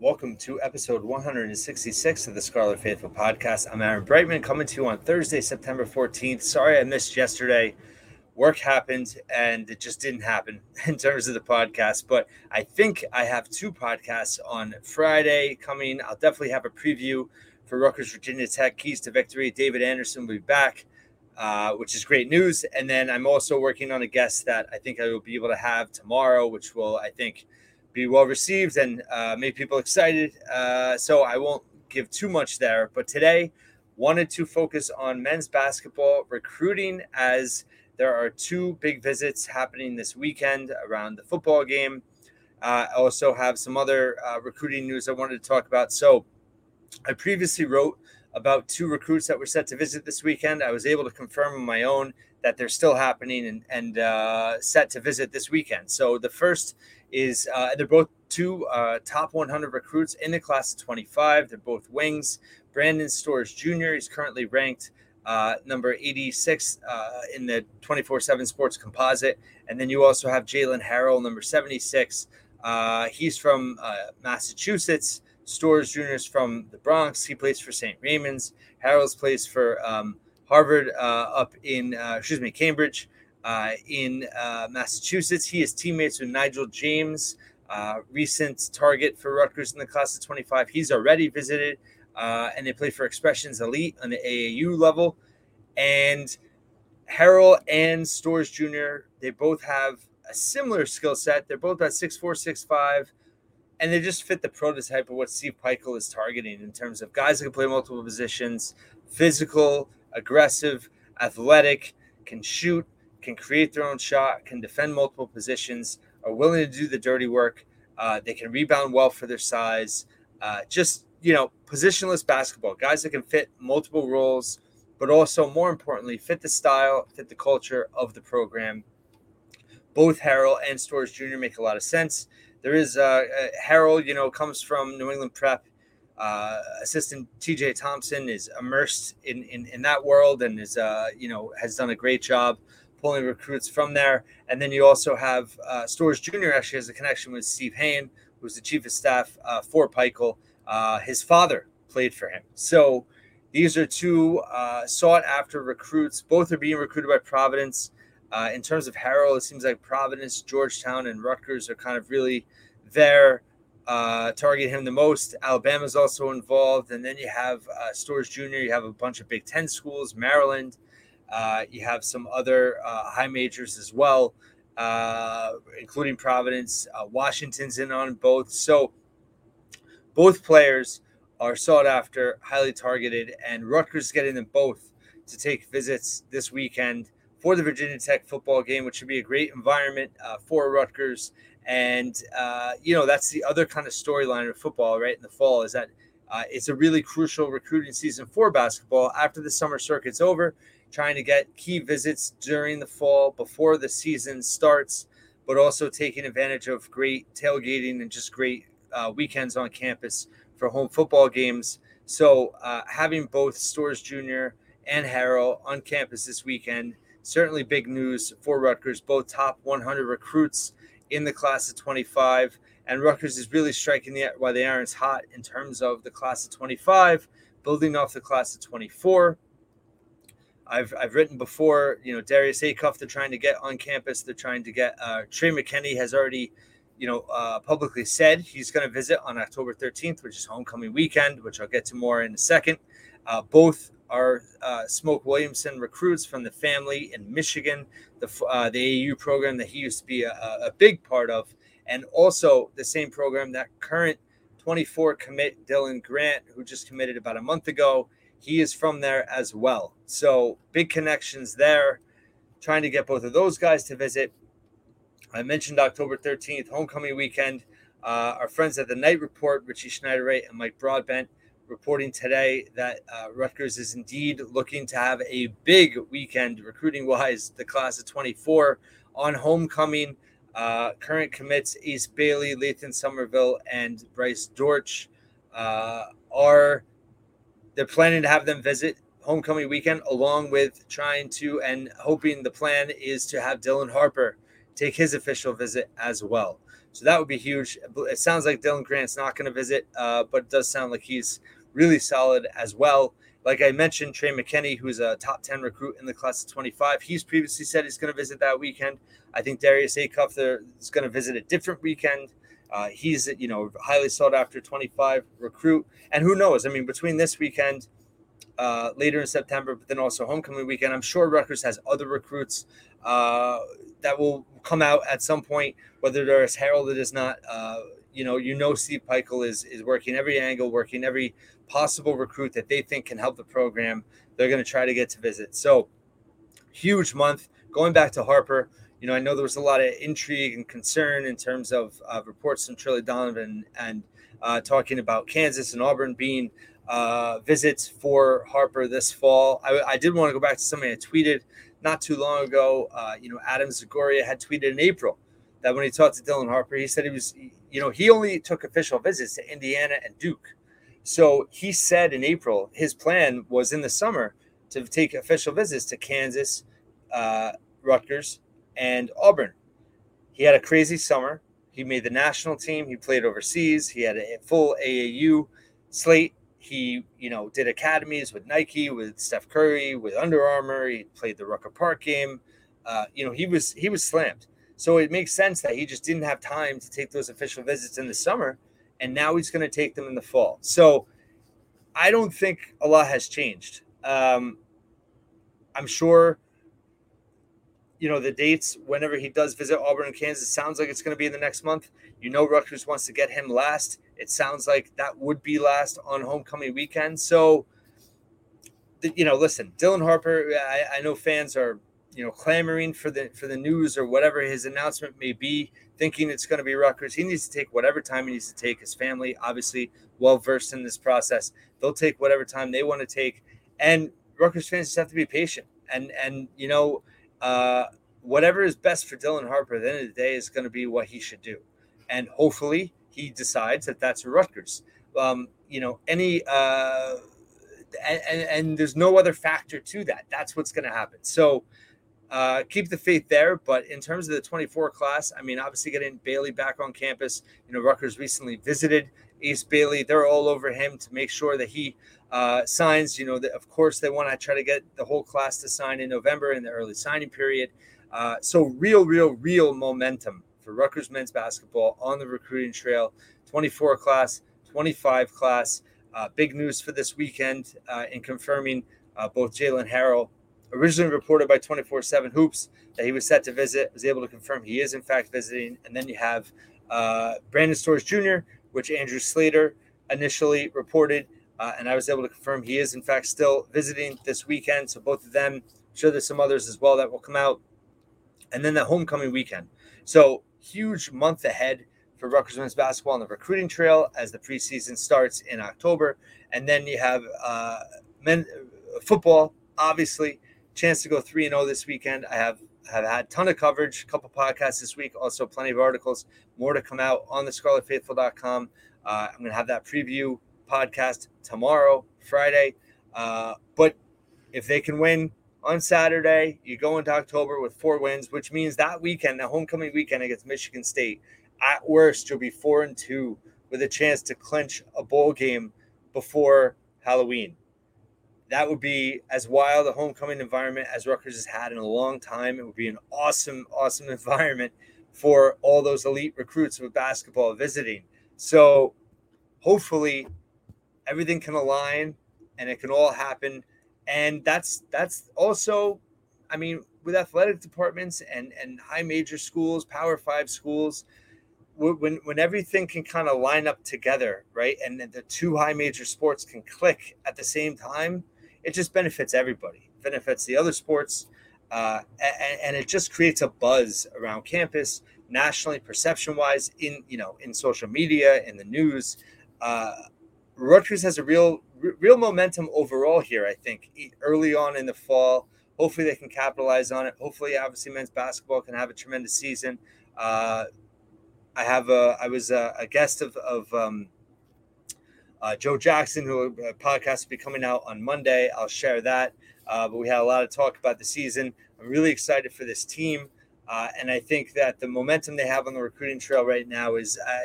Welcome to episode 166 of the Scarlet Faithful podcast. I'm Aaron Breitman coming to you on Thursday, September 14th. Sorry I missed yesterday. Work happened and it just didn't happen in terms of the podcast, but I think I have two podcasts on Friday coming. I'll definitely have a preview for Rutgers Virginia Tech Keys to Victory. David Anderson will be back, uh, which is great news. And then I'm also working on a guest that I think I will be able to have tomorrow, which will, I think, be well received and uh, make people excited. Uh, so I won't give too much there. But today, wanted to focus on men's basketball recruiting as there are two big visits happening this weekend around the football game. Uh, I also have some other uh, recruiting news I wanted to talk about. So I previously wrote about two recruits that were set to visit this weekend. I was able to confirm on my own that they're still happening and, and uh, set to visit this weekend. So the first is uh, they're both two uh, top 100 recruits in the class of 25. They're both wings. Brandon Stores Jr. is currently ranked uh, number 86 uh, in the 24 7 sports composite. And then you also have Jaylen Harrell, number 76. Uh, he's from Massachusetts. Stores Jr. is from the Bronx. He plays for St. Raymond's. Harrell's plays for um, Harvard up in, excuse me, Cambridge uh, in uh, Massachusetts. He is teammates with Nigel James, uh, recent target for Rutgers in the class of 25. He's already visited, uh, and they play for Expressions Elite on the AAU level. And Harrell and Stores Jr., they both have a similar skill set. They're both about 6'4, 6'5, and they just fit the prototype of what Steve Pikiell is targeting in terms of guys that can play multiple positions, physical, aggressive, athletic, can shoot, can create their own shot, can defend multiple positions, are willing to do the dirty work. Uh, they can rebound well for their size. Uh, just, you know, positionless basketball, guys that can fit multiple roles, but also more importantly, fit the style, fit the culture of the program. Both Harrell and Stores Jr. make a lot of sense. There is uh, uh Harrell, you know, comes from New England Prep. Uh, assistant TJ Thompson is immersed in, in, in that world and is, uh, you know, has done a great job pulling recruits from there. And then you also have uh, Stores Jr. actually has a connection with Steve Hain, who's the chief of staff uh, for Pikiell. Uh, his father played for him. So these are two uh, sought after recruits. Both are being recruited by Providence. In terms of Harrell, it seems like Providence, Georgetown, and Rutgers are kind of really there. Uh, target him the most. Alabama's also involved, and then you have uh, Stores Jr. You have a bunch of Big Ten schools, Maryland, uh, you have some other uh, high majors as well, uh, including Providence. Uh, Washington's in on both. So both players are sought after, highly targeted, and Rutgers is getting them both to take visits this weekend for the Virginia Tech football game, which should be a great environment for Rutgers. And, uh, you know, that's the other kind of storyline of football, right, in the fall is that it's a really crucial recruiting season for basketball. After the summer circuit's over, trying to get key visits during the fall before the season starts, but also taking advantage of great tailgating and just great uh, weekends on campus for home football games. So uh, having both Stores Jr. and Harrell on campus this weekend, certainly big news for Rutgers, both top 100 recruits in the class of 25. And Rutgers is really striking the while the iron's hot in terms of the class of 25, building off the class of 24. I've I've written before, you know, Darius Acuff, they're trying to get on campus. They're trying to get uh, Trey McKenney has already, you know, uh, publicly said he's going to visit on October 13th, which is homecoming weekend, which I'll get to more in a second. Uh, both are uh, Smoke Williamson recruits from the family in Michigan, the uh, the AAU program that he used to be a, a big part of, and also the same program that current 24 commit Dylan Grant, who just committed about a month ago, he is from there as well. So big connections there. Trying to get both of those guys to visit. I mentioned October 13th, homecoming weekend. Uh, our friends at the Knight Report, Richie Schnyderite and Mike Broadbent, reporting today that uh, Rutgers is indeed looking to have a big weekend recruiting wise. The class of 24 on homecoming. Uh, current commits Ace Bailey, Lathan Sommerville, and Bryce Dortch uh, are they're planning to have them visit homecoming weekend, along with trying to and hoping the plan is to have Dylan Harper take his official visit as well. So that would be huge. It sounds like Dylan Grant's not going to visit, uh, but it does sound like he's really solid as well. Like I mentioned, Trey McKenney, who's a top 10 recruit in the class of 25, he's previously said he's going to visit that weekend. I think Darius Acuff there is going to visit a different weekend. Uh, he's, you know, highly sought after 25 recruit. And who knows? I mean, between this weekend, uh, later in September, but then also homecoming weekend, I'm sure Rutgers has other recruits uh, that will come out at some point, whether they're as heralded as not. Uh, you know, you know, Steve Pikiell is is working every angle, working every possible recruit that they think can help the program. They're going to try to get to visit. So, huge month. Going back to Harper, you know, I know there was a lot of intrigue and concern in terms of uh, reports from Trilly Donovan and uh, talking about Kansas and Auburn being uh, visits for Harper this fall. I, I, did want to go back to something I tweeted not too long ago. Uh, you know, Adam Zagoria had tweeted in April that when he talked to Dylan Harper, he said he was, you know, he only took official visits to Indiana and Duke. So he said in April his plan was in the summer to take official visits to Kansas, uh, Rutgers, and Auburn. He had a crazy summer. He made the national team. He played overseas. He had a full AAU slate. He, you know, did academies with Nike, with Steph Curry, with Under Armour. He played the Rucker Park game. Uh, you know, he was he was slammed. So it makes sense that he just didn't have time to take those official visits in the summer and now he's going to take them in the fall. So I don't think a lot has changed. Um, I'm sure, you know, the dates whenever he does visit Auburn and Kansas sounds like it's going to be in the next month. You know, Rutgers wants to get him last. It sounds like that would be last on homecoming weekend. So, you know, listen, Dylan Harper. I, I know fans are you know, clamoring for the for the news or whatever his announcement may be, thinking it's going to be Rutgers. He needs to take whatever time he needs to take. His family, obviously, well versed in this process. They'll take whatever time they want to take, and Rutgers fans just have to be patient. And and you know, uh, whatever is best for Dylan Harper at the end of the day is going to be what he should do, and hopefully he decides that that's Rutgers. Um, you know, any. Uh, and, and, and there's no other factor to that. That's what's going to happen. So, uh, keep the faith there. But in terms of the 24 class, I mean, obviously getting Bailey back on campus. You know, Rutgers recently visited Ace Bailey. They're all over him to make sure that he uh, signs. You know, of course they want to try to get the whole class to sign in November in the early signing period. Uh, so real, real, real momentum for Rutgers men's basketball on the recruiting trail. 24 class, 25 class. Uh, big news for this weekend uh, in confirming uh, both Jaylen Harrell originally reported by 24 7 Hoops that he was set to visit, was able to confirm he is in fact visiting. And then you have uh, Brandon Stores Jr., which Andrew Slater initially reported. Uh, and I was able to confirm he is in fact still visiting this weekend. So both of them, I'm sure there's some others as well that will come out. And then the homecoming weekend. So huge month ahead for Rutgers men's basketball on the recruiting trail as the preseason starts in October. And then you have uh, men football, obviously, chance to go 3 and 0 this weekend. I have have had a ton of coverage, a couple podcasts this week, also plenty of articles, more to come out on the scarletfaithful.com. Uh, I'm going to have that preview podcast tomorrow, Friday. Uh, but if they can win on Saturday, you go into October with four wins, which means that weekend, the homecoming weekend against Michigan State, at worst, you'll be four and two with a chance to clinch a bowl game before Halloween that would be as wild a homecoming environment as Rutgers has had in a long time. It would be an awesome, awesome environment for all those elite recruits with basketball visiting. So hopefully everything can align and it can all happen. And that's that's also, I mean, with athletic departments and and high major schools, power five schools, when when everything can kind of line up together, right? And the two high major sports can click at the same time it just benefits everybody. It benefits the other sports, uh, and, and, it just creates a buzz around campus nationally, perception wise, in you know in social media, in the news. Uh, Rutgers has a real real momentum overall here. I think early on in the fall. Hopefully they can capitalize on it. Hopefully, obviously, men's basketball can have a tremendous season. Uh, I have a I was a, a guest of of um, uh, Joe Jackson, who uh, podcast will be coming out on Monday. I'll share that. Uh, but we had a lot of talk about the season. I'm really excited for this team. Uh, and I think that the momentum they have on the recruiting trail right now is uh,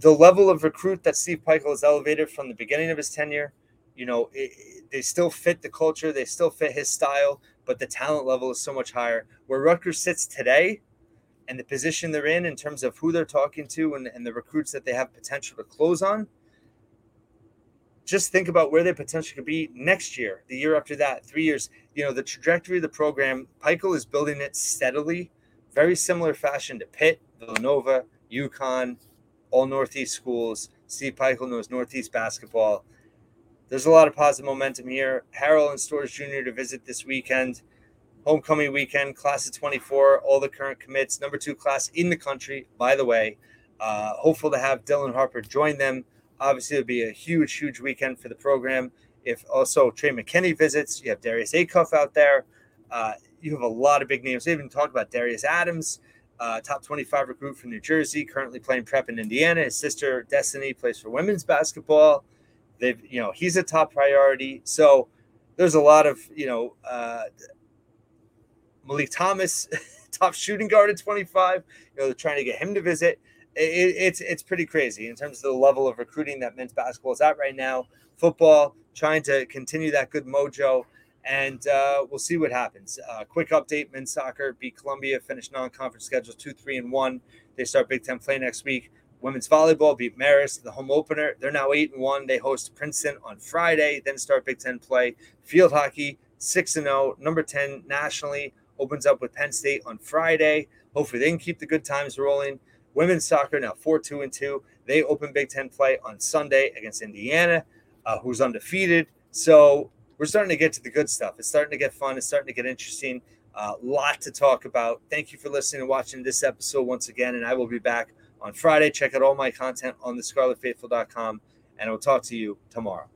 the level of recruit that Steve Pikiell has elevated from the beginning of his tenure. You know, it, they still fit the culture, they still fit his style, but the talent level is so much higher. Where Rutgers sits today and the position they're in, in terms of who they're talking to and, and the recruits that they have potential to close on, just think about where they potentially could be next year, the year after that, three years. You know, the trajectory of the program, Pikiell is building it steadily, very similar fashion to Pitt, Villanova, UConn, all Northeast schools. Steve Pikiell knows Northeast basketball. There's a lot of positive momentum here. Harrell and Stores Jr. to visit this weekend. Homecoming weekend, class of 24, all the current commits, number two class in the country, by the way. Uh, hopeful to have Dylan Harper join them Obviously, it'll be a huge, huge weekend for the program. If also Trey McKenney visits, you have Darius Acuff out there. Uh, you have a lot of big names. They even talked about Darius Adams, uh, top 25 recruit from New Jersey, currently playing prep in Indiana. His sister Destiny plays for women's basketball. They've, you know, he's a top priority. So there's a lot of, you know, uh, Malik Thomas, top shooting guard at 25. You know, they're trying to get him to visit it, it's it's pretty crazy in terms of the level of recruiting that men's basketball is at right now. Football trying to continue that good mojo, and uh, we'll see what happens. Uh, quick update: men's soccer beat Columbia, finished non-conference schedule two, three, and one. They start Big Ten play next week. Women's volleyball beat Marist, the home opener. They're now eight and one. They host Princeton on Friday, then start Big Ten play. Field hockey six and zero, number ten nationally opens up with Penn State on Friday. Hopefully, they can keep the good times rolling. Women's soccer now 4 2 and 2. They open Big Ten play on Sunday against Indiana, uh, who's undefeated. So we're starting to get to the good stuff. It's starting to get fun. It's starting to get interesting. A uh, lot to talk about. Thank you for listening and watching this episode once again. And I will be back on Friday. Check out all my content on the scarletfaithful.com. And I will talk to you tomorrow.